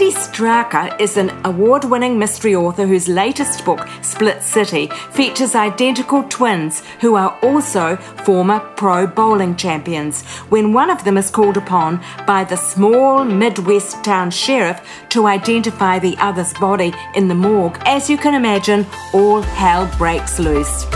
Andy Straka is an award winning mystery author whose latest book, Split City, features identical twins who are also former pro bowling champions. When one of them is called upon by the small Midwest town sheriff to identify the other's body in the morgue, as you can imagine, all hell breaks loose.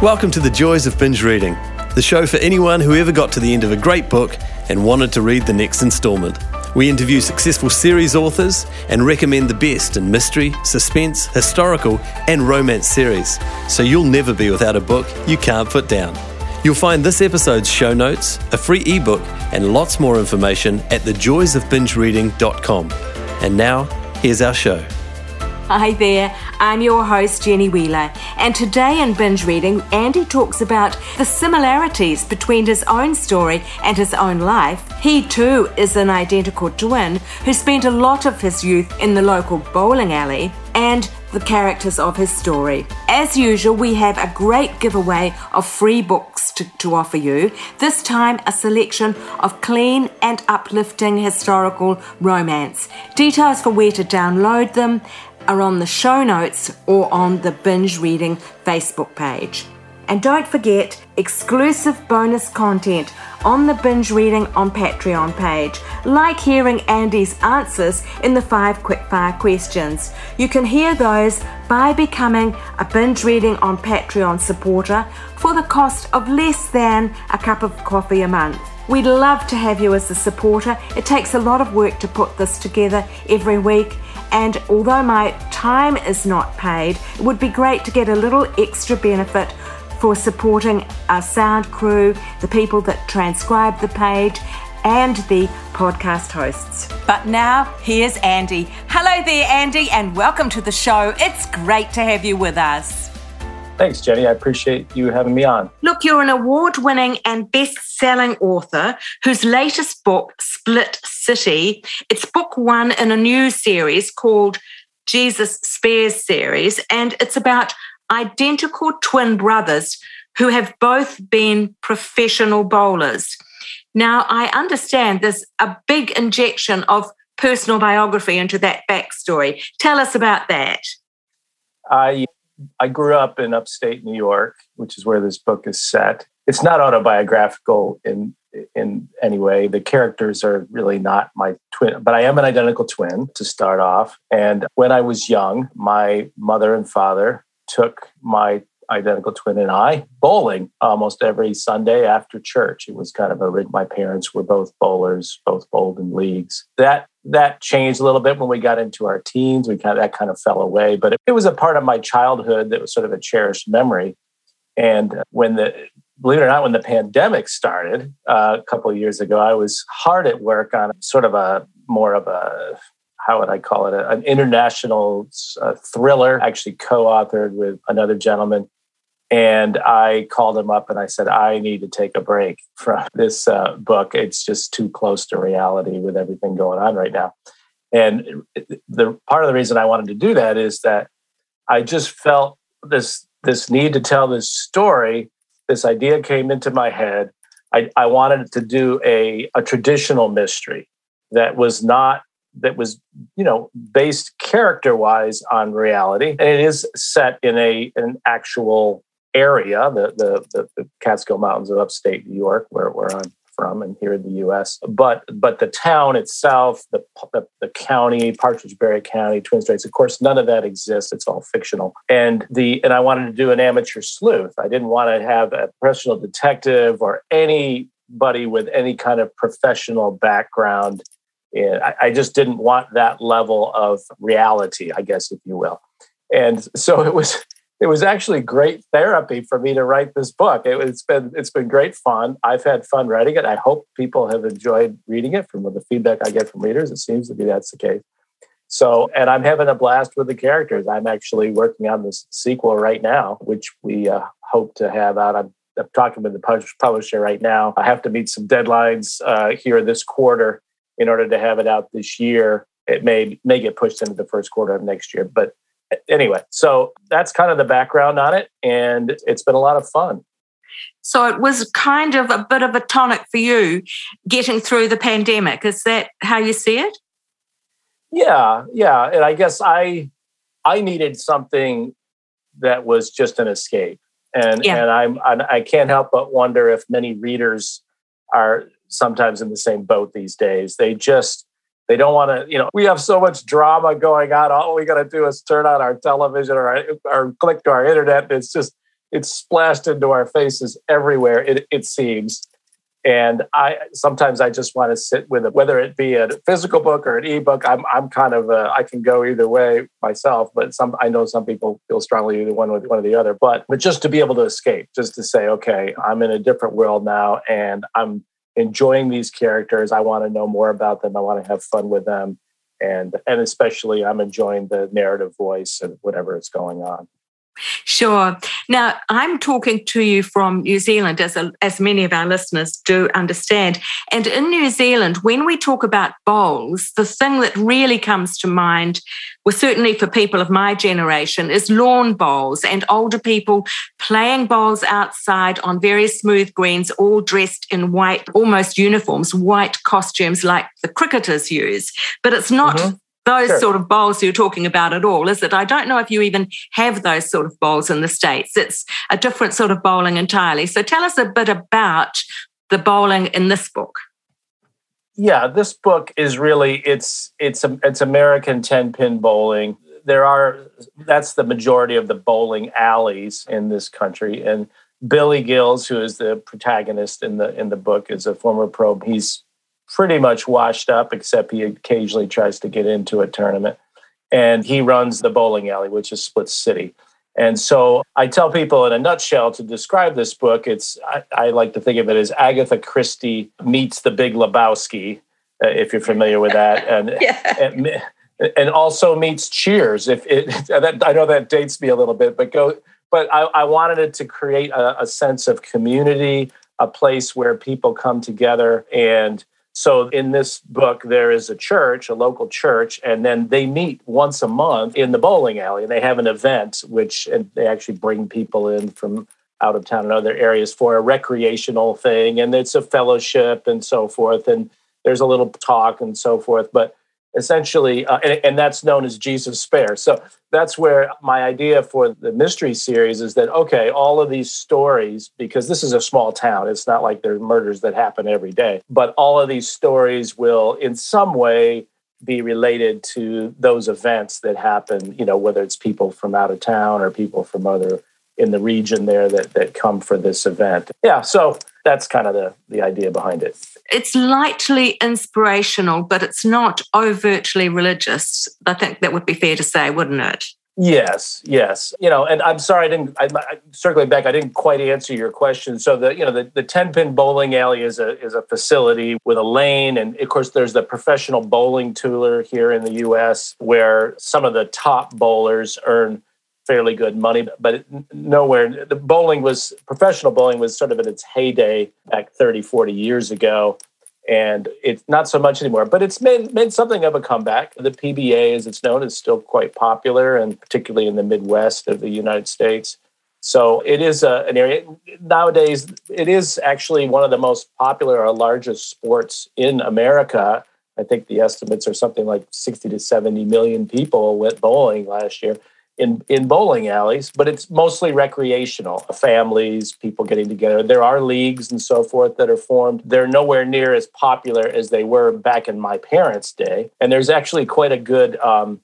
Welcome to the Joys of Binge Reading, the show for anyone who ever got to the end of a great book and wanted to read the next installment. We interview successful series authors and recommend the best in mystery, suspense, historical, and romance series, so you'll never be without a book you can't put down. You'll find this episode's show notes, a free ebook, and lots more information at thejoysofbingereading.com. And now, here's our show. Hi there, I'm your host Jenny Wheeler, and today in Binge Reading, Andy talks about the similarities between his own story and his own life. He too is an identical twin who spent a lot of his youth in the local bowling alley, and the characters of his story. As usual, we have a great giveaway of free books to, to offer you. This time, a selection of clean and uplifting historical romance. Details for where to download them are on the show notes or on the Binge Reading Facebook page. And don't forget exclusive bonus content on the Binge Reading on Patreon page, like hearing Andy's answers in the five quickfire questions. You can hear those by becoming a Binge Reading on Patreon supporter for the cost of less than a cup of coffee a month. We'd love to have you as a supporter. It takes a lot of work to put this together every week, and although my time is not paid, it would be great to get a little extra benefit for supporting our sound crew, the people that transcribe the page, and the podcast hosts. But now, here's Andy. Hello there, Andy, and welcome to the show. It's great to have you with us. Thanks, Jenny. I appreciate you having me on. Look, you're an award winning and best selling author whose latest book, Split City, it's book one in a new series called Jesus Spares series, and it's about identical twin brothers who have both been professional bowlers. Now, I understand there's a big injection of personal biography into that backstory. Tell us about that. I I grew up in upstate New York, which is where this book is set. It's not autobiographical in in any way. The characters are really not my twin, but I am an identical twin to start off. And when I was young, my mother and father took my identical twin and I bowling almost every Sunday after church. It was kind of a rig my parents were both bowlers, both bowled in leagues. That that changed a little bit when we got into our teens. We kind of that kind of fell away, but it, it was a part of my childhood that was sort of a cherished memory. And when the believe it or not, when the pandemic started uh, a couple of years ago, I was hard at work on sort of a more of a how would I call it? an international uh, thriller, actually co-authored with another gentleman. And I called him up and I said, I need to take a break from this uh, book. It's just too close to reality with everything going on right now. And the part of the reason I wanted to do that is that I just felt this this need to tell this story. This idea came into my head. I, I wanted to do a, a traditional mystery that was not that was you know based character wise on reality and it is set in a an actual area the, the the, the, catskill mountains of upstate new york where, where i'm from and here in the us but but the town itself the, the, the county partridge berry county twin straits of course none of that exists. It's all fictional. And the and i wanted to do an amateur sleuth. I didn't want to have a professional detective or anybody with any kind of professional background. I, I just didn't want that level of reality, I guess, if you will. And so it was it was actually great therapy for me to write this book. It, has been it's been great fun. I've had fun writing it. I hope people have enjoyed reading it. From the feedback I get from readers, it seems to be that's the case. So, and I'm having a blast with the characters. I'm actually working on this sequel right now, which we uh, hope to have out. I'm, I'm talking with the publisher right now. I have to meet some deadlines uh, here this quarter in order to have it out this year. It may may get pushed into the first quarter of next year, but anyway, so that's kind of the background on it, and it's been a lot of fun. So it was kind of a bit of a tonic for you getting through the pandemic. Is that how you see it? Yeah, yeah, and I guess I I needed something that was just an escape, and yeah. and I'm, I'm I can't help but wonder if many readers are sometimes in the same boat these days. They just they don't want to, you know, we have so much drama going on. All we got to do is turn on our television or, or click to our internet. It's just, it's splashed into our faces everywhere, it, it seems. And I sometimes I just want to sit with it, whether it be a physical book or an ebook. I'm I'm kind of a, I can go either way myself, but some I know some people feel strongly either one with one or the other. But but just to be able to escape, just to say, okay, I'm in a different world now, and I'm enjoying these characters. I want to know more about them. I want to have fun with them. And and especially I'm enjoying the narrative voice and whatever is going on. Sure. Now, I'm talking to you from New Zealand, as, a, as many of our listeners do understand. And in New Zealand, when we talk about bowls, the thing that really comes to mind, well, certainly for people of my generation, is lawn bowls and older people playing bowls outside on very smooth greens, all dressed in white, almost uniforms, white costumes like the cricketers use. But it's not. Mm-hmm those sure. sort of bowls you're talking about at all, is it? I don't know if you even have those sort of bowls in the States. It's a different sort of bowling entirely. So tell us a bit about the bowling in this book. Yeah, this book is really it's it's it's American 10 pin bowling. There are that's the majority of the bowling alleys in this country and Billy Gills, who is the protagonist in the in the book, is a former pro. He's pretty much washed up, except he occasionally tries to get into a tournament. And he runs the bowling alley, which is Split City. And so I tell people in a nutshell to describe this book, it's I, I like to think of it as Agatha Christie meets the Big Lebowski, uh, if you're familiar with that, and, yeah. and and also meets Cheers. If it, that, I know that dates me a little bit, but go. But I, I wanted it to create a, a sense of community, a place where people come together and so in this book, there is a church, a local church, and then they meet once a month in the bowling alley and they have an event, which and they actually bring people in from out of town and other areas for a recreational thing. And it's a fellowship and so forth. And there's a little talk and so forth. But essentially, uh, and, and, that's known as Jesus Spare. So that's where my idea for the mystery series is that, okay, all of these stories, because this is a small town, it's not like there's murders that happen every day, but all of these stories will in some way be related to those events that happen, you know, whether it's people from out of town or people from other in the region there that that come for this event. Yeah, so that's kind of the the idea behind it. It's lightly inspirational, but it's not overtly religious. I think that would be fair to say, wouldn't it? Yes, yes. You know, and I'm sorry I didn't. I, I, circling back, I didn't quite answer your question. So the you know the, the ten pin bowling alley is a is a facility with a lane, and of course there's the professional bowling tour here in the U.S. where some of the top bowlers earn fairly good money, but nowhere. The bowling was professional bowling was sort of in its heyday back 30, 40 years ago. And it's not so much anymore, but it's made, made something of a comeback. The PBA, as it's known, is still quite popular, and particularly in the Midwest of the United States. So it is a, an area nowadays. It is actually one of the most popular or largest sports in America. I think the estimates are something like 60 to 70 million people went bowling last year in, in bowling alleys, but it's mostly recreational. Families, people getting together. There are leagues and so forth that are formed. They're nowhere near as popular as they were back in my parents' day. And there's actually quite a good um,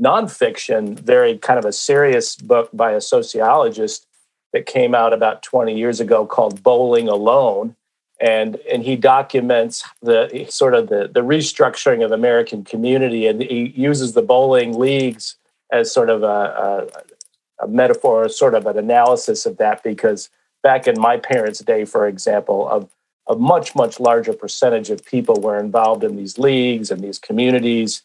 nonfiction, very kind of a serious book by a sociologist that came out about 20 years ago called Bowling Alone. And, and he documents the sort of the, the restructuring of American community and he uses the bowling leagues as sort of a, a, a metaphor, sort of an analysis of that, because back in my parents' day, for example, of a much much larger percentage of people were involved in these leagues and these communities.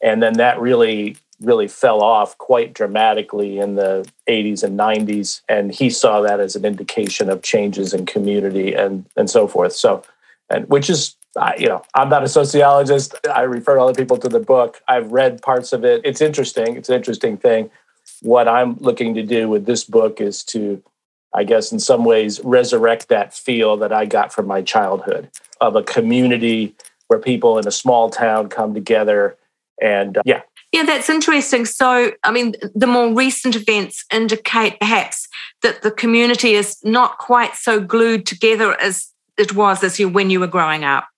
And then that really really fell off quite dramatically in the 80s and 90s and he saw that as an indication of changes in community and and so forth. So and which is I, you know, I'm not a sociologist. I refer other people to the book. I've read parts of it. It's interesting. It's an interesting thing. What I'm looking to do with this book is to, I guess, in some ways, resurrect that feel that I got from my childhood of a community where people in a small town come together And uh, yeah. Yeah, that's interesting. So, I mean, the more recent events indicate perhaps that the community is not quite so glued together as it was as you when you were growing up.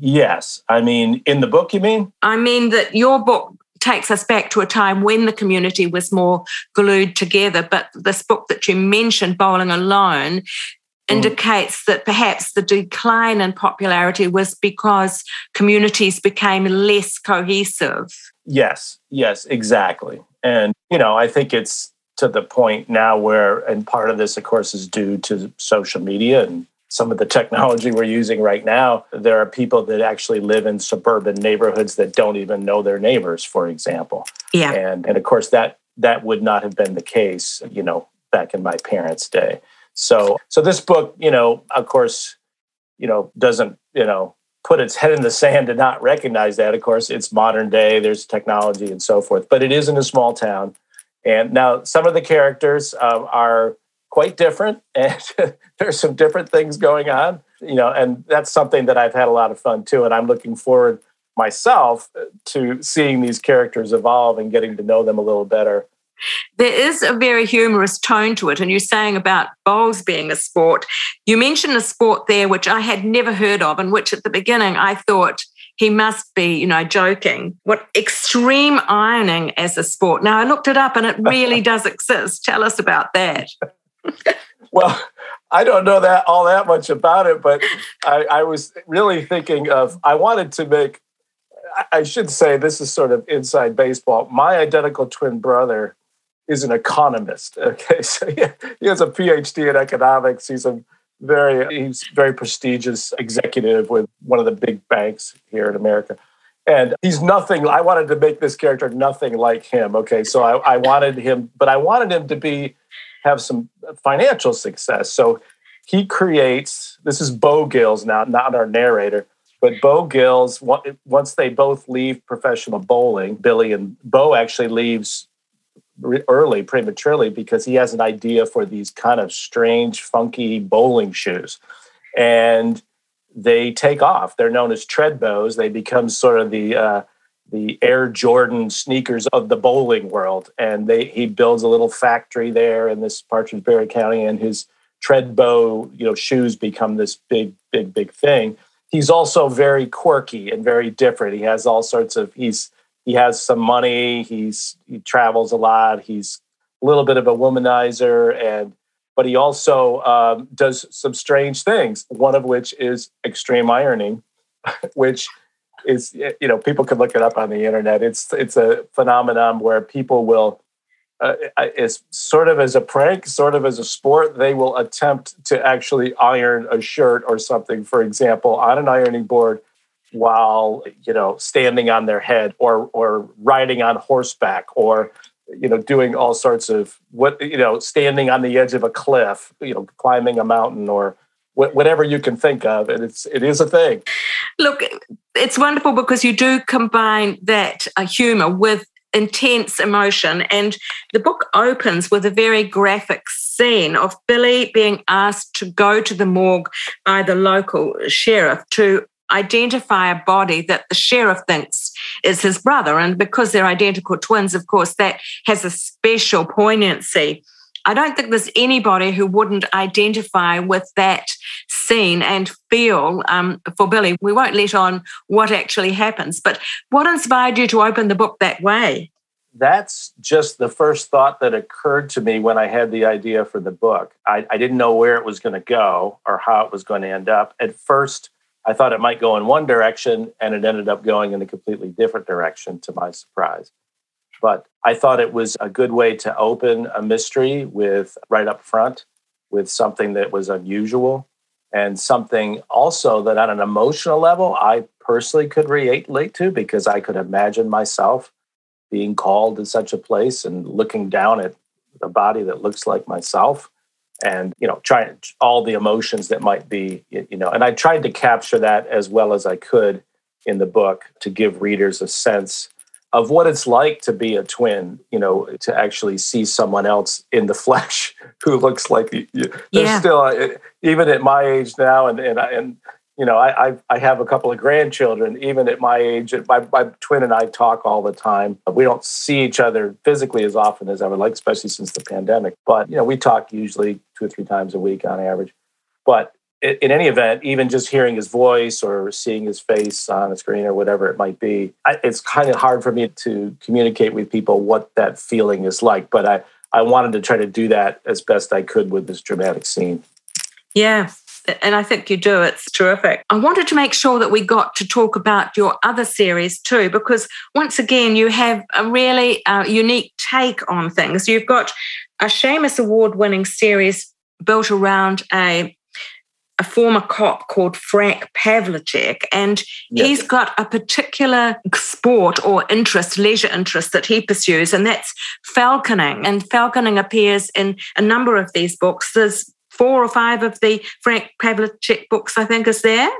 Yes. I mean, in the book, you mean? I mean that your book takes us back to a time when the community was more glued together. But this book that you mentioned, Bowling Alone, Mm. indicates that perhaps the decline in popularity was because communities became less cohesive. Yes, yes, exactly. And, you know, I think it's to the point now where, and part of this, of course, is due to social media and some of the technology we're using right now. There are people that actually live in suburban neighborhoods that don't even know their neighbors, for example. Yeah. And, and of course, that that would not have been the case, you know, back in my parents' day. So, so this book, you know, of course, you know, doesn't, you know, put its head in the sand to not recognize that. Of course, it's modern day, there's technology and so forth, but it is in a small town. And now some of the characters uh, are quite different, and there's some different things going on, you know, and that's something that I've had a lot of fun too. And I'm looking forward myself uh, to seeing these characters evolve and getting to know them a little better there is a very humorous tone to it. And you're saying about bowls being a sport. You mentioned a sport there which I had never heard of, and which at the beginning I thought he must be, you know, joking. What extreme ironing as a sport. Now I looked it up and it really does exist. Tell us about that. Well, I don't know that all that much about it, but I, I was really thinking of I wanted to make I should say this is sort of inside baseball. My identical twin brother is an economist. Okay, so he, has a PhD in economics. He's a very he's very prestigious executive with one of the big banks here in America. And he's nothing. I wanted to make this character nothing like him. Okay, so I, I wanted him, but I wanted him to be have some financial success. So he creates. This is Bo Gills now, not our narrator, but Bo Gills. Once they both leave professional bowling, Billy and Bo actually leaves early prematurely because he has an idea for these kind of strange, funky bowling shoes. And they take off. They're known as tread bows. They become sort of the uh, the Air Jordan sneakers of the bowling world. And they he builds a little factory there in this Partridge Berry County, and his Treadbow, you know, shoes become this big, big, big thing. He's also very quirky and very different. He has all sorts of he's he has some money. He's he travels a lot. He's a little bit of a womanizer, and but he also um, does some strange things. One of which is extreme ironing, which is you know people can look it up on the internet. It's it's a phenomenon where people will. Uh, it's sort of as a prank, sort of as a sport, they will attempt to actually iron a shirt or something, for example, on an ironing board while you know standing on their head or or riding on horseback or you know doing all sorts of what you know standing on the edge of a cliff you know climbing a mountain or whatever you can think of and it's it is a thing look it's wonderful because you do combine that uh, humor with intense emotion and the book opens with a very graphic scene of billy being asked to go to the morgue by the local sheriff to identify a body that the sheriff thinks is his brother. And because they're identical twins, of course, that has a special poignancy. I don't think there's anybody who wouldn't identify with that scene and feel um, for Billy. We won't let on what actually happens, but what inspired you to open the book that way? That's just the first thought that occurred to me when I had the idea for the book. I, I didn't know where it was going to go or how it was going to end up. At first, I thought it might go in one direction, and it ended up going in a completely different direction to my surprise. But I thought it was a good way to open a mystery with right up front with something that was unusual and something also that on an emotional level I personally could relate to because I could imagine myself being called to such a place and looking down at a body that looks like myself and you know trying all the emotions that might be you know and i tried to capture that as well as i could in the book to give readers a sense of what it's like to be a twin you know to actually see someone else in the flesh who looks like you there's yeah. still uh, even at my age now and and and you know, I, I, I have a couple of grandchildren. Even at my age, my, my twin and I talk all the time. We don't see each other physically as often as I would like, especially since the pandemic. But you know, we talk usually two or three times a week on average. But in any event, even just hearing his voice or seeing his face on a screen or whatever it might be, it's kind of hard for me to communicate with people what that feeling is like. But I, I wanted to try to do that as best I could with this dramatic scene. Yeah. And I think you do. It's terrific. I wanted to make sure that we got to talk about your other series too, because once again, you have a really uh, unique take on things. You've got a Shamus Award winning series built around a a former cop called Frank Pavlicek, and yes. he's got a particular sport or interest, leisure interest that he pursues, and that's falconing. And falconing appears in a number of these books. There's four or five of the Frank Pavlicek books, I think, is there.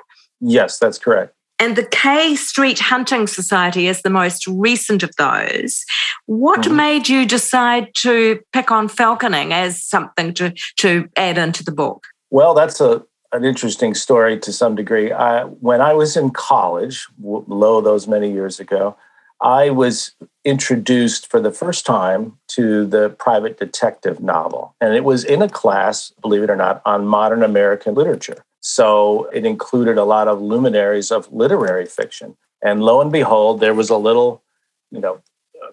Yes, that's correct. And the K Street Hunting Society is the most recent of those. What mm-hmm. made you decide to pick on falconing as something to, to add into the book? Well, that's a an interesting story to some degree. I, when I was in college, low those many years ago, I was introduced for the first time to the private detective novel. And it was in a class, believe it or not, on modern American literature. So it included a lot of luminaries of literary fiction. And lo and behold, there was a little, you know,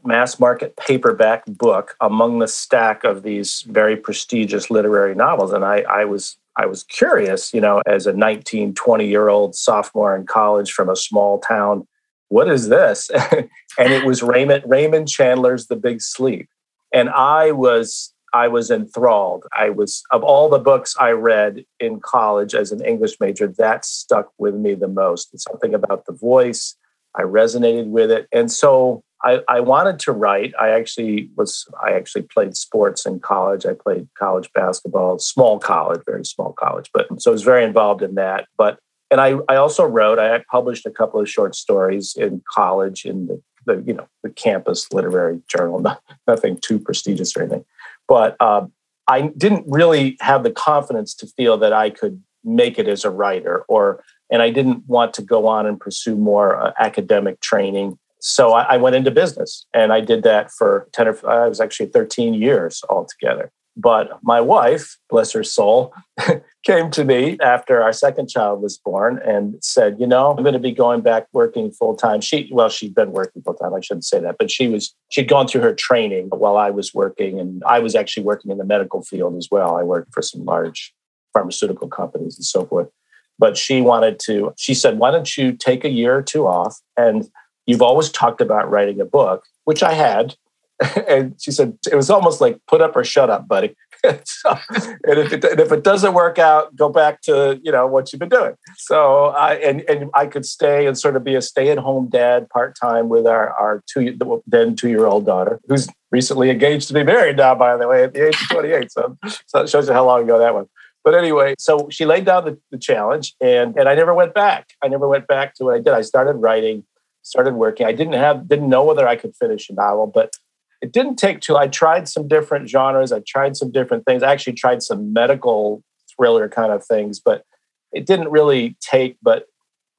mass market paperback book among the stack of these very prestigious literary novels. And I, I was I was curious, you know, as a 19, 20 year old sophomore in college from a small town, what is this? and it was Raymond, Raymond Chandler's The Big Sleep. And I was I was enthralled. I was of all the books I read in college as an English major, that stuck with me the most. It's something about the voice. I resonated with it. And so I, I wanted to write. I actually was I actually played sports in college. I played college basketball, small college, very small college, but so I was very involved in that. But and I, I also wrote, I published a couple of short stories in college in the, the you know the campus literary journal, not, nothing too prestigious or anything. But um, I didn't really have the confidence to feel that I could make it as a writer or and I didn't want to go on and pursue more uh, academic training so I, I, went into business and I did that for 10 or I was actually 13 years altogether. But my wife, bless her soul, came to me after our second child was born and said, "You know, I'm going to be going back working full time." She, well, she'd been working full time. I shouldn't say that, but she was she'd gone through her training while I was working, and I was actually working in the medical field as well. I worked for some large pharmaceutical companies and so forth. But she wanted to. She said, "Why don't you take a year or two off and?" You've always talked about writing a book, which I had. and she said, it was almost like put up or shut up, buddy. so, and, if it, and if it doesn't work out, go back to, you know, what you've been doing. So I, and, and I could stay and sort of be a stay at home dad part-time with our, our two, then two year old daughter, who's recently engaged to be married now, by the way, at the age of 28. So, so it shows you how long ago that was. But anyway, so she laid down the, the challenge and, and I never went back. I never went back to what I did. I started writing started working. I didn't have didn't know whether I could finish a novel, but it didn't take too. I tried some different genres. I tried some different things. I actually tried some medical thriller kind of things, but it didn't really take. But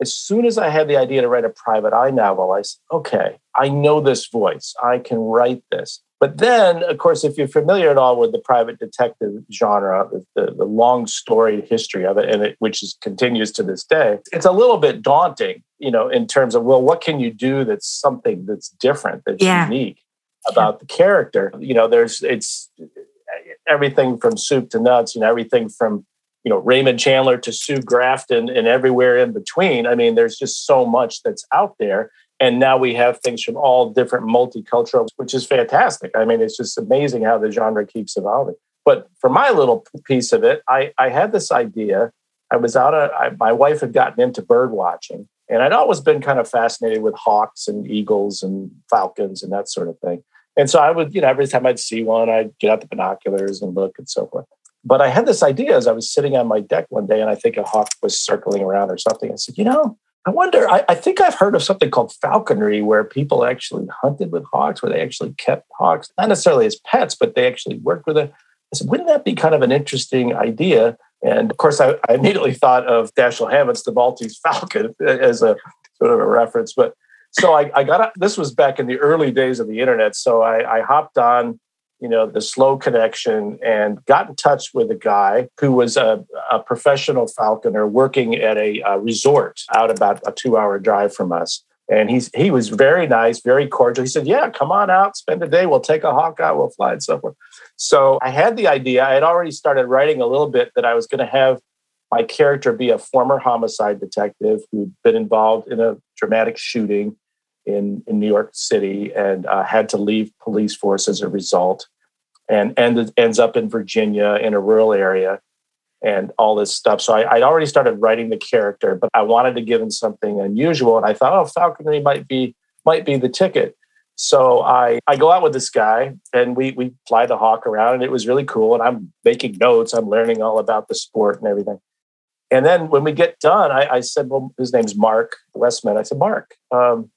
as soon as I had the idea to write a private eye novel, I said, okay, I know this voice. I can write this. But then, of course, if you're familiar at all with the private detective genre, the, the, long storied history of it, and it, which is, continues to this day, it's a little bit daunting, you know, in terms of, well, what can you do that's something that's different, that's yeah. unique about yeah. the character? You know, there's, it's everything from soup to nuts, you know, everything from, you know, Raymond Chandler to Sue Grafton and everywhere in between. I mean, there's just so much that's out there and now we have things from all different multicultural which is fantastic i mean it's just amazing how the genre keeps evolving but for my little piece of it i, I had this idea i was out of, I, my wife had gotten into bird watching and i'd always been kind of fascinated with hawks and eagles and falcons and that sort of thing. And so i would you know every time i'd see one i'd get out the binoculars and look and so forth. But i had this idea as i was sitting on my deck one day and i think a hawk was circling around or something. I said you know I wonder, I, I, think I've heard of something called falconry where people actually hunted with hawks, where they actually kept hawks, not necessarily as pets, but they actually worked with it. I said, wouldn't that be kind of an interesting idea And of course, I, I immediately thought of Dashiell Hammett's The Maltese Falcon as a sort of a reference. But so I, I got this was back in the early days of the internet. So I, I hopped on, you know, the slow connection and got in touch with a guy who was a, a professional falconer working at a, a resort out about a two hour drive from us. And he's he was very nice, very cordial. He said, "Yeah, come on out, spend a day. We'll take a hawk out. We'll fly and so forth." So I had the idea. I had already started writing a little bit that I was going to have my character be a former homicide detective who'd been involved in a dramatic shooting in in New York City and uh, had to leave police force as a result, and and ends up in Virginia in a rural area and all this stuff. So I, would already started writing the character, but I wanted to give him something unusual. And I thought, oh, falconry might be might be the ticket. So I I go out with this guy and we we fly the hawk around and it was really cool. And I'm making notes. I'm learning all about the sport and everything. And then when we get done, I, I said, well, his name's Mark Westman. I said, Mark, um,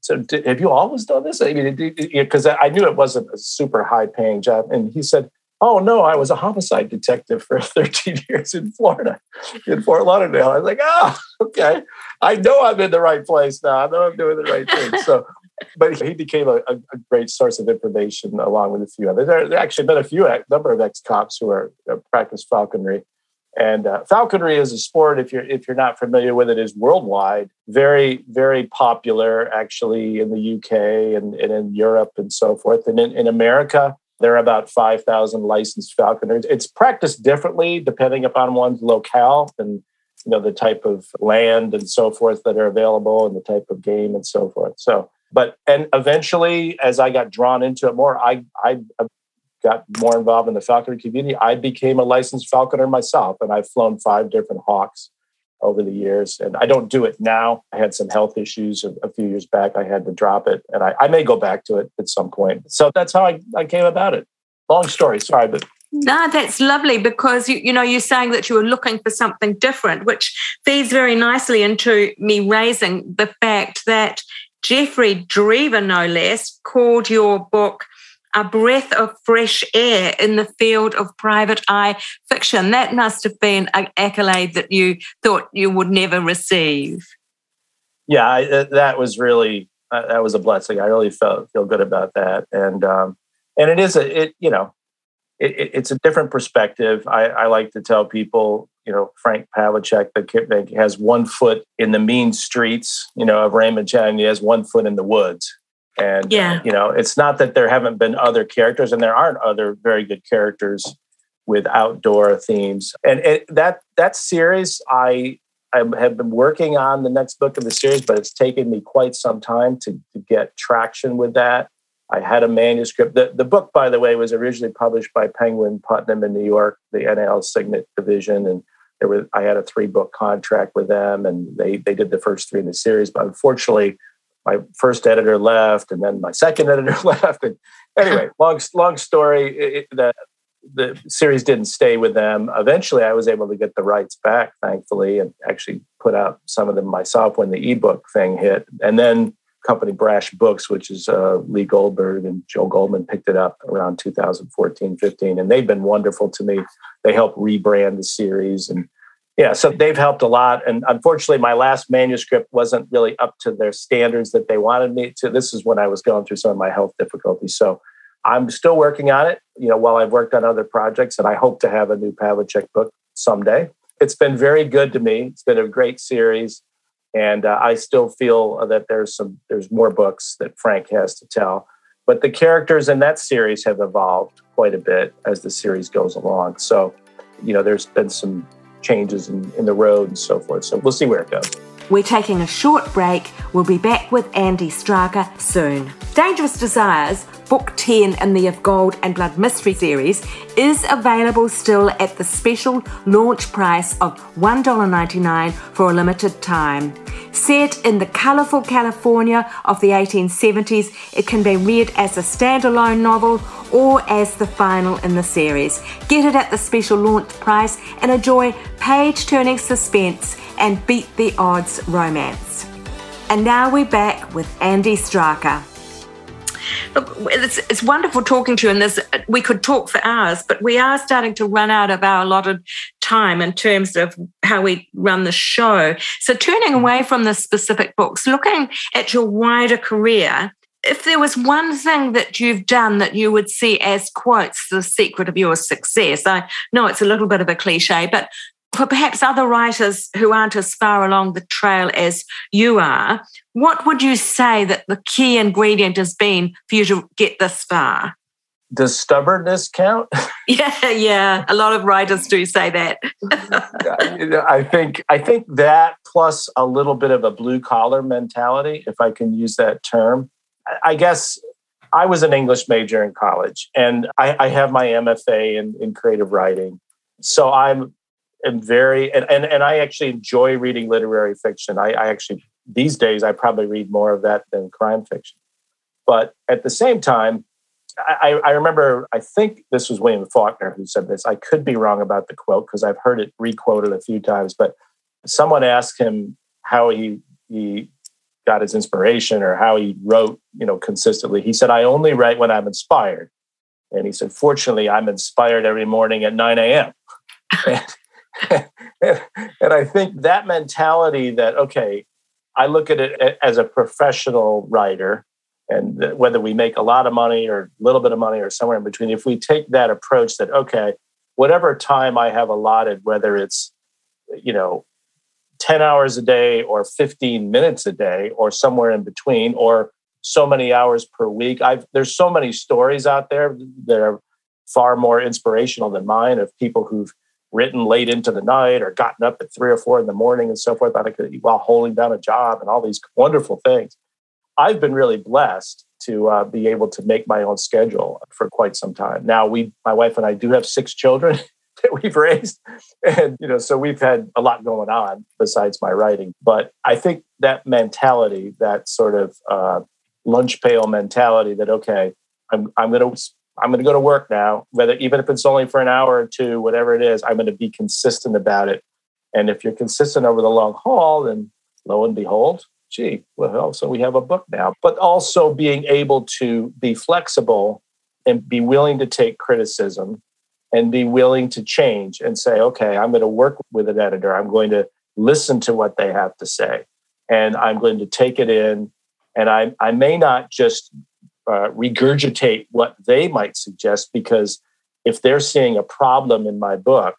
so did, have you always done this? I mean, because I knew it wasn't a super high paying job. And he said, Oh no, I was a homicide detective for 13 years in Florida, in Fort Lauderdale. I was like, oh, okay. I know I'm in the right place now. I know I'm doing the right thing. So, but he became a, a great source of information along with a few others. There, there actually been a few a number of ex cops who are uh, practice falconry. And uh, falconry is a sport. If you're if you're not familiar with it, is worldwide, very very popular. Actually, in the UK and, and in Europe and so forth. And in, in America, there are about 5,000 licensed falconers. It's practiced differently depending upon one's locale and you know the type of land and so forth that are available and the type of game and so forth. So, but and eventually, as I got drawn into it more, I I got more involved in the falconry community. I became a licensed falconer myself, and I've flown five different hawks over the years. And I don't do it now. I had some health issues a, a few years back. I had to drop it, and I, I, may go back to it at some point. So that's how I, I came about it. Long story, sorry, but no, that's lovely because you, you know you're saying that you were looking for something different, which feeds very nicely into me raising the fact that Jeffery Deaver, no less, called your book a breath of fresh air in the field of private eye fiction. That must have been an accolade that you thought you would never receive. Yeah, I, uh, that was really uh, that was a blessing. I really felt feel good about that, and um, and it is a it you know it, it's a different perspective. I, I, like to tell people, you know, Frank Pavlicek that has one foot in the mean streets, you know, of Raymond Chandler. He has one foot in the woods, and yeah. you know, it's not that there haven't been other characters, and there aren't other very good characters with outdoor themes. And it, that that series, I I have been working on the next book of the series, but it's taken me quite some time to, to get traction with that. I had a manuscript. The, the book, by the way, was originally published by Penguin Putnam in New York, the NAL Signet division, and there was I had a three book contract with them, and they they did the first three in the series. But unfortunately, my first editor left, and then my second editor left. And anyway, long long story. It, the the series didn't stay with them. Eventually, I was able to get the rights back, thankfully, and actually put out some of them myself when the ebook thing hit. And then company Brash Books, which is uh, Lee Goldberg and Joel Goldman, picked it up around 2014, 15, and they've been wonderful to me. They helped rebrand the series and yeah, so they've helped a lot. And unfortunately, my last manuscript wasn't really up to their standards that they wanted me to. This is when I was going through some of my health difficulties. So I'm still working on it, you know, while I've worked on other projects, and I hope to have a new Pavlicek book someday. It's been very good to me. It's been a great series, and uh, I still feel that there's some there's more books that Frank has to tell. But the characters in that series have evolved quite a bit as the series goes along. So, you know, there's been some changes in, in the road and so forth. So we'll see where it goes. We're taking a short break. We'll be back with Andy Straka soon. Dangerous Desires, Book 10 in the Of Gold and Blood Mystery series, is available still at the special launch price of $1.99 for a limited time. Set in the colourful California of the 1870s, it can be read as a standalone novel or as the final in the series. Get it at the special launch price and enjoy page turning suspense and beat the odds romance. And now we're back with Andy Straka. Look, it's, it's wonderful talking to you, and this we could talk for hours, but we are starting to run out of our allotted time in terms of how we run the show. So, turning mm. away from the specific books, looking at your wider career, if there was one thing that you've done that you would see as quotes the secret of your success, I know it's a little bit of a cliche, but for perhaps other writers who aren't as far along the trail as you are, what would you say that the key ingredient has been for you to get this far? Does stubbornness count? yeah, yeah. A lot of writers do say that. I think I think that plus a little bit of a blue collar mentality, if I can use that term. I guess I was an English major in college, and I, I have my MFA in, in creative writing. So I'm am very and, and and I actually enjoy reading literary fiction. I, I actually these days I probably read more of that than crime fiction. But at the same time, I, I, remember, I think this was William Faulkner who said this. I could be wrong about the quote because I've heard it requoted a few times, but someone asked him how he, he got his inspiration or how he wrote, you know, consistently. He said, I only write when I'm inspired. And he said, fortunately, I'm inspired every morning at 9 a.m. and I think that mentality that, okay, I look at it as a professional writer and whether we make a lot of money or a little bit of money or somewhere in between if we take that approach that okay whatever time i have allotted whether it's you know 10 hours a day or 15 minutes a day or somewhere in between or so many hours per week i've there's so many stories out there that are far more inspirational than mine of people who've written late into the night or gotten up at three or four in the morning and so forth while holding down a job and all these wonderful things I've been really blessed to uh, be able to make my own schedule for quite some time. Now, we, my wife and I, do have six children that we've raised, and you know, so we've had a lot going on besides my writing. But I think that mentality, that sort of uh, lunch pail mentality, that okay, I'm I'm going to I'm going to go to work now, whether even if it's only for an hour or two, whatever it is, I'm going to be consistent about it. And if you're consistent over the long haul, then lo and behold, gee, well, so we have a book now. But also being able to be flexible and be willing to take criticism and be willing to change and say, okay, I'm going to work with an editor. I'm going to listen to what they have to say and I'm going to take it in. And I, I may not just uh, regurgitate what they might suggest because if they're seeing a problem in my book,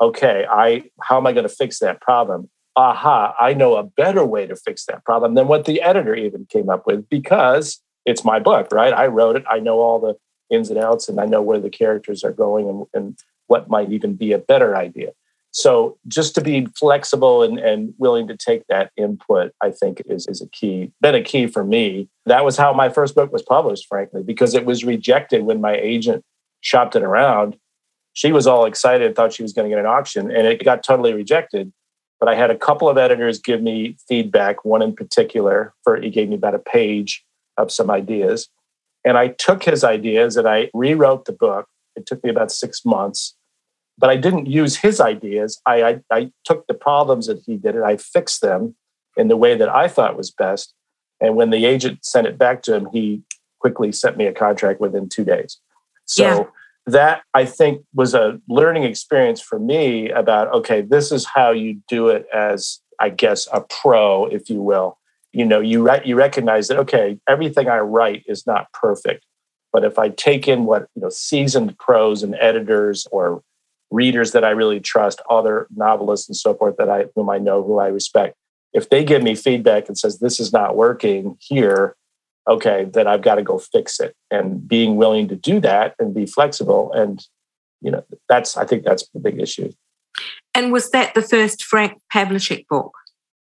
okay, I how am I going to fix that problem? aha, I know a better way to fix that problem than what the editor even came up with because it's my book, right? I wrote it. I know all the ins and outs and I know where the characters are going and, and what might even be a better idea. So just to be flexible and, and willing to take that input, I think is, is a key, been a key for me. That was how my first book was published, frankly, because it was rejected when my agent shopped it around. She was all excited, thought she was going to get an auction, and it got totally rejected. But I had a couple of editors give me feedback, one in particular, for he gave me about a page of some ideas. And I took his ideas and I rewrote the book. It took me about six months, but I didn't use his ideas. I, I, I took the problems that he did and I fixed them in the way that I thought was best. And when the agent sent it back to him, he quickly sent me a contract within two days. So yeah that I think was a learning experience for me about okay, this is how you do it as I guess a pro, if you will. You know, you re- you recognize that okay, everything I write is not perfect, but if I take in what you know seasoned pros and editors or readers that I really trust, other novelists and so forth that I whom I know who I respect, if they give me feedback and says this is not working here, okay, then I've got to go fix it. And being willing to do that and be flexible. And, you know, that's, I think that's the big issue. And was that the first Frank Pavlicek book?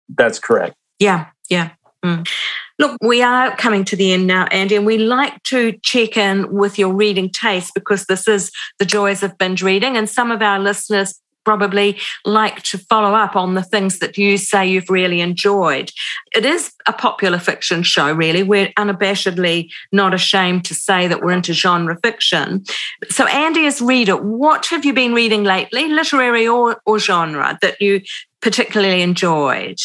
That's correct. Yeah, yeah. Mm. Look, we are coming to the end now, Andy, and we like to check in with your reading taste because this is the joys of binge reading. And some of our listeners probably like to follow up on the things that you say you've really enjoyed. It is a popular fiction show, really. We're unabashedly not ashamed to say that we're into genre fiction. So, Andy, as reader, what have you been reading lately, literary or, or genre, that you particularly enjoyed?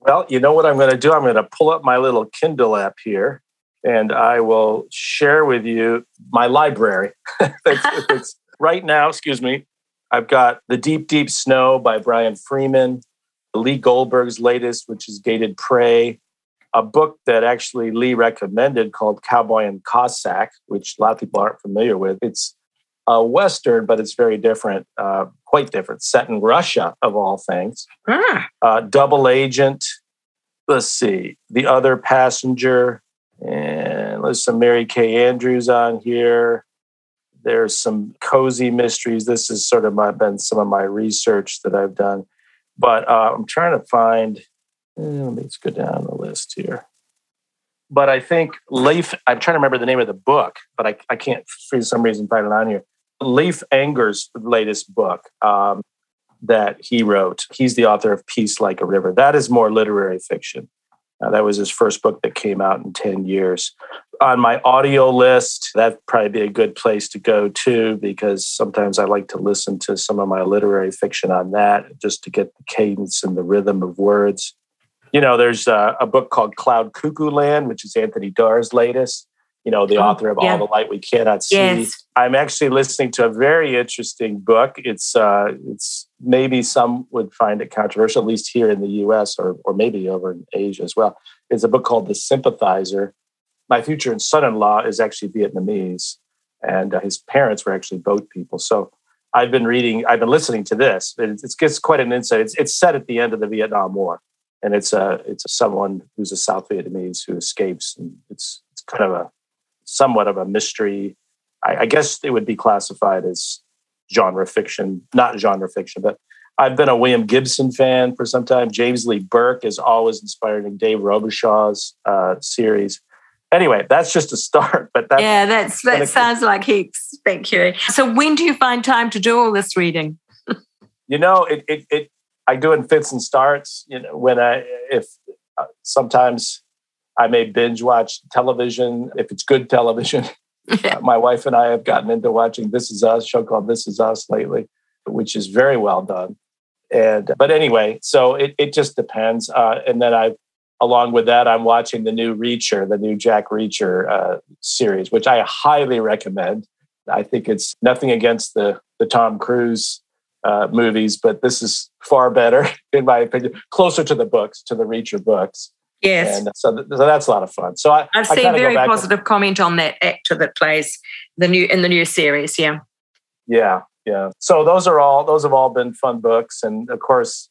Well, you know what I'm going to do? I'm going to pull up my little Kindle app here and I will share with you my library. it's, it's right now, excuse me, I've got The Deep, Deep Snow by Brian Freeman, Lee Goldberg's latest, which is Gated Prey, a book that actually Lee recommended called Cowboy and Cossack, which a lot of people aren't familiar with. It's a Western, but it's very different, uh, quite different, set in Russia, of all things. Ah. Uh, Double Agent, let's see, The Other Passenger, and there's some Mary Kay Andrews on here. There's some cozy mysteries. This is sort of my, been some of my research that I've done. But uh, I'm trying to find, eh, let me just go down the list here. But I think Leif, I'm trying to remember the name of the book, but I, I can't for some reason find it on here. Leif Enger's latest book um, that he wrote, he's the author of Peace Like a River. That is more literary fiction. Uh, that was his first book that came out in 10 years on my audio list. That'd probably be a good place to go to because sometimes I like to listen to some of my literary fiction on that just to get the cadence and the rhythm of words. You know, there's a, a book called Cloud Cuckoo Land, which is Anthony Doerr's latest. You know, the oh, author of yeah. All the Light We Cannot See. Yes. I'm actually listening to a very interesting book. It's uh, it's maybe some would find it controversial, at least here in the U.S. or or maybe over in Asia as well. It's a book called The Sympathizer, my future son-in-law is actually Vietnamese, and uh, his parents were actually boat people. So I've been reading, I've been listening to this. It, it gets quite an insight. It's, it's set at the end of the Vietnam War, and it's a it's a someone who's a South Vietnamese who escapes, and it's it's kind of a somewhat of a mystery. I, I guess it would be classified as genre fiction, not genre fiction, but I've been a William Gibson fan for some time. James Lee Burke is always inspiring Dave Robicheaux's uh, series anyway, that's just a start. But that's, yeah, that's that sounds like heaps. Thank you. So when do you find time to do all this reading? you know, it, it, it I do in fits and starts. You know, when I if uh, sometimes I may binge watch television if it's good television. my wife and I have gotten into watching This Is Us, show called This Is Us lately, which is very well done. And but anyway, so it, it just depends. Uh, and then I've along with that, I'm watching the new Reacher, the new Jack Reacher uh, series, which I highly recommend. I think it's nothing against the the Tom Cruise uh, movies, but this is far better, in my opinion, closer to the books, to the Reacher books. Yes. And so, th- so that's a lot of fun. So I, have seen very positive comment on that actor that plays the new in the new series. Yeah. Yeah. Yeah. So those are all those have all been fun books, and of course,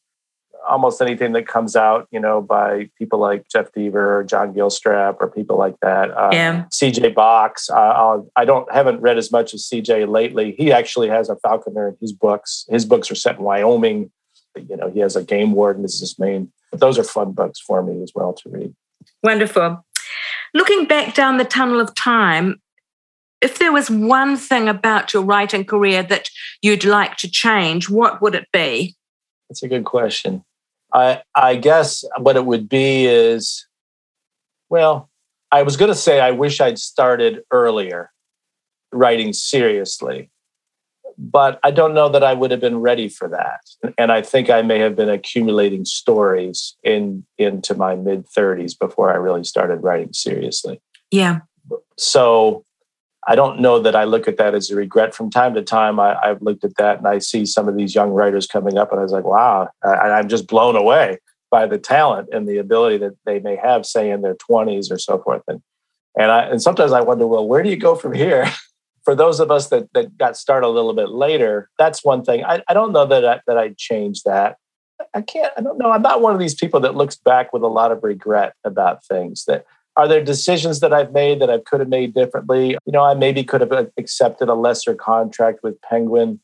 almost anything that comes out, you know, by people like Jeff Deaver or John Gilstrap or people like that. Uh, yeah. CJ Box. Uh, I don't haven't read as much as CJ lately. He actually has a falconer in his books. His books are set in Wyoming. You know, he has a game warden as his main. But those are fun books for me as well to read. Wonderful. Looking back down the tunnel of time, if there was one thing about your writing career that you'd like to change, what would it be? That's a good question. I I guess what it would be is, well, I was going to say I wish I'd started earlier, writing seriously, but I don't know that I would have been ready for that. And I think I may have been accumulating stories in into my mid thirties before I really started writing seriously. Yeah. So I don't know that I look at that as a regret. From time to time, I, have looked at that and I see some of these young writers coming up, and I was like, wow, I, I'm just blown away by the talent and the ability that they may have, say, in their 20s or so forth. And and I and sometimes I wonder, well, where do you go from here? For those of us that that got started a little bit later, that's one thing. I, I don't know that I, that I'd change that. I can't. I don't know. I'm not one of these people that looks back with a lot of regret about things that are there decisions that I've made that I could have made differently? You know, I maybe could have accepted a lesser contract with Penguin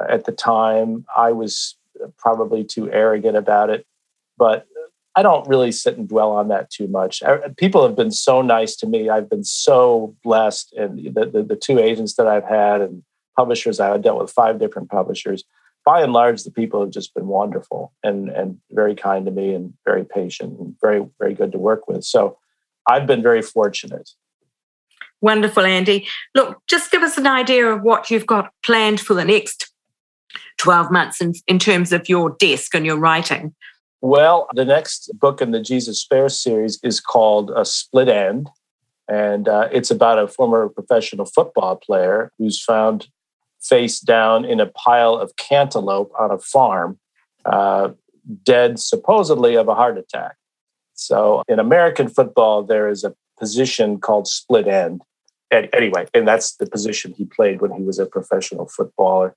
uh, at the time. I was probably too arrogant about it, but I don't really sit and dwell on that too much. People have been so nice to me. I've been so blessed, and the, the, the two agents that I've had and publishers I've dealt with five different publishers. By and large, the people have just been wonderful and and very kind to me and very patient and very very good to work with. So I've been very fortunate. Wonderful, Andy. Look, just give us an idea of what you've got planned for the next 12 months in, in terms of your desk and your writing. Well, the next book in the Jesus Spare series is called A Split End. And uh, it's about a former professional football player who's found face down in a pile of cantaloupe on a farm, uh, dead supposedly of a heart attack. So in American football, there is a position called split end. Anyway, and that's the position he played when he was a professional footballer.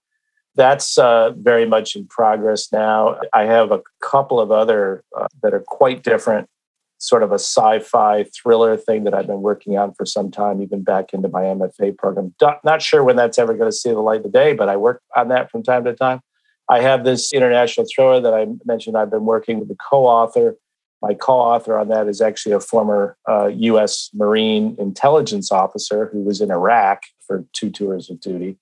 That's uh, very much in progress now. I have a couple of other uh, that are quite different, sort of a sci fi thriller thing that I've been working on for some time, even back into my MFA program. Not sure when that's ever going to see the light of the day, but I work on that from time to time. I have this international thriller that I mentioned I've been working with the co author. My co author on that is actually a former uh, US Marine intelligence officer who was in Iraq for two tours of duty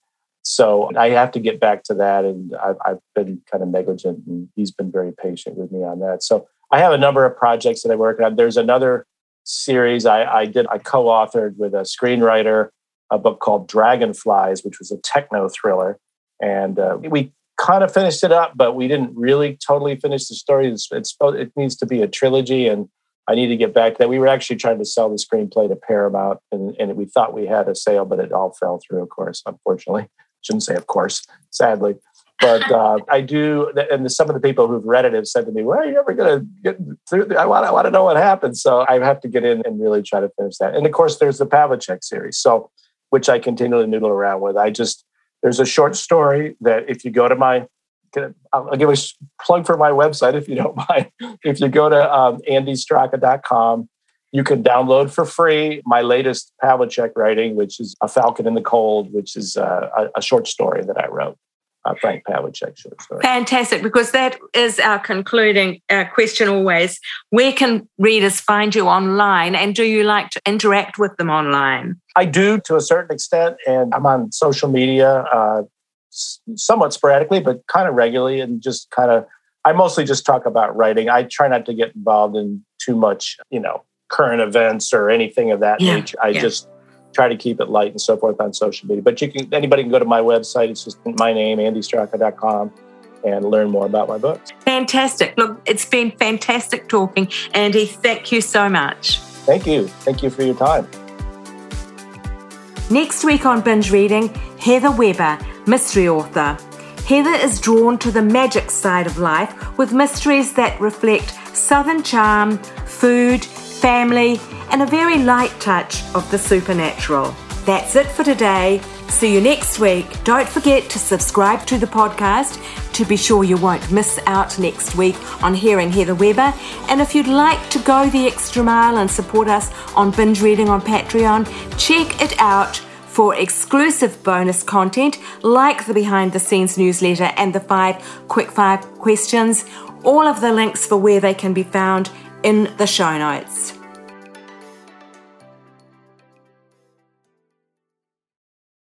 so I have to get back to that, and I've, I've, been kind of negligent, and he's been very patient with me on that. So I have a number of projects that I work on. There's another series I, I did. I co-authored with a screenwriter a book called Dragonflies, which was a techno thriller, and uh, we kind of finished it up, but we didn't really totally finish the story. It's, it's it needs to be a trilogy, and I need to get back to that. We were actually trying to sell the screenplay to Paramount, and, and we thought we had a sale, but it all fell through, of course, unfortunately shouldn't say, of course, sadly. But uh, I do, and some of the people who've read it have said to me, "Well, are you ever going to get through? I want, I want to know what happens." So I have to get in and really try to finish that. And of course, there's the Pavlicek series, so which I continually noodle around with. I just there's a short story that if you go to my I'll give a plug for my website if you don't mind. If you go to um, andystraka.com, you can download for free my latest Pavlicek writing, which is A Falcon in the Cold, which is uh, a, a short story that I wrote. Uh, Frank Pavlicek short story. Fantastic, because that is our concluding uh, question always. Where can readers find you online, and do you like to interact with them online? I do to a certain extent, and I'm on social media uh, somewhat sporadically, but kind of regularly, and just kind of. I mostly just talk about writing. I try not to get involved in too much, you know, current events or anything of that yeah, nature. I yeah. just try to keep it light and so forth on social media. But you can anybody can go to my website. It's just my name, andystraka.com and learn more about my books. Fantastic. Look, it's been fantastic talking. Andy, thank you so much. Thank you. Thank you for your time. Next week on Binge Reading, Heather Webber, mystery author. Heather is drawn to the magic side of life with mysteries that reflect southern charm, food, family, and a very light touch of the supernatural. That's it for today. See you next week. Don't forget to subscribe to the podcast to be sure you won't miss out next week on hearing Heather Webber. And if you'd like to go the extra mile and support us on binge reading on Patreon, check it out for exclusive bonus content like the behind the scenes newsletter and the five quick five questions. All of the links for where they can be found in the show notes.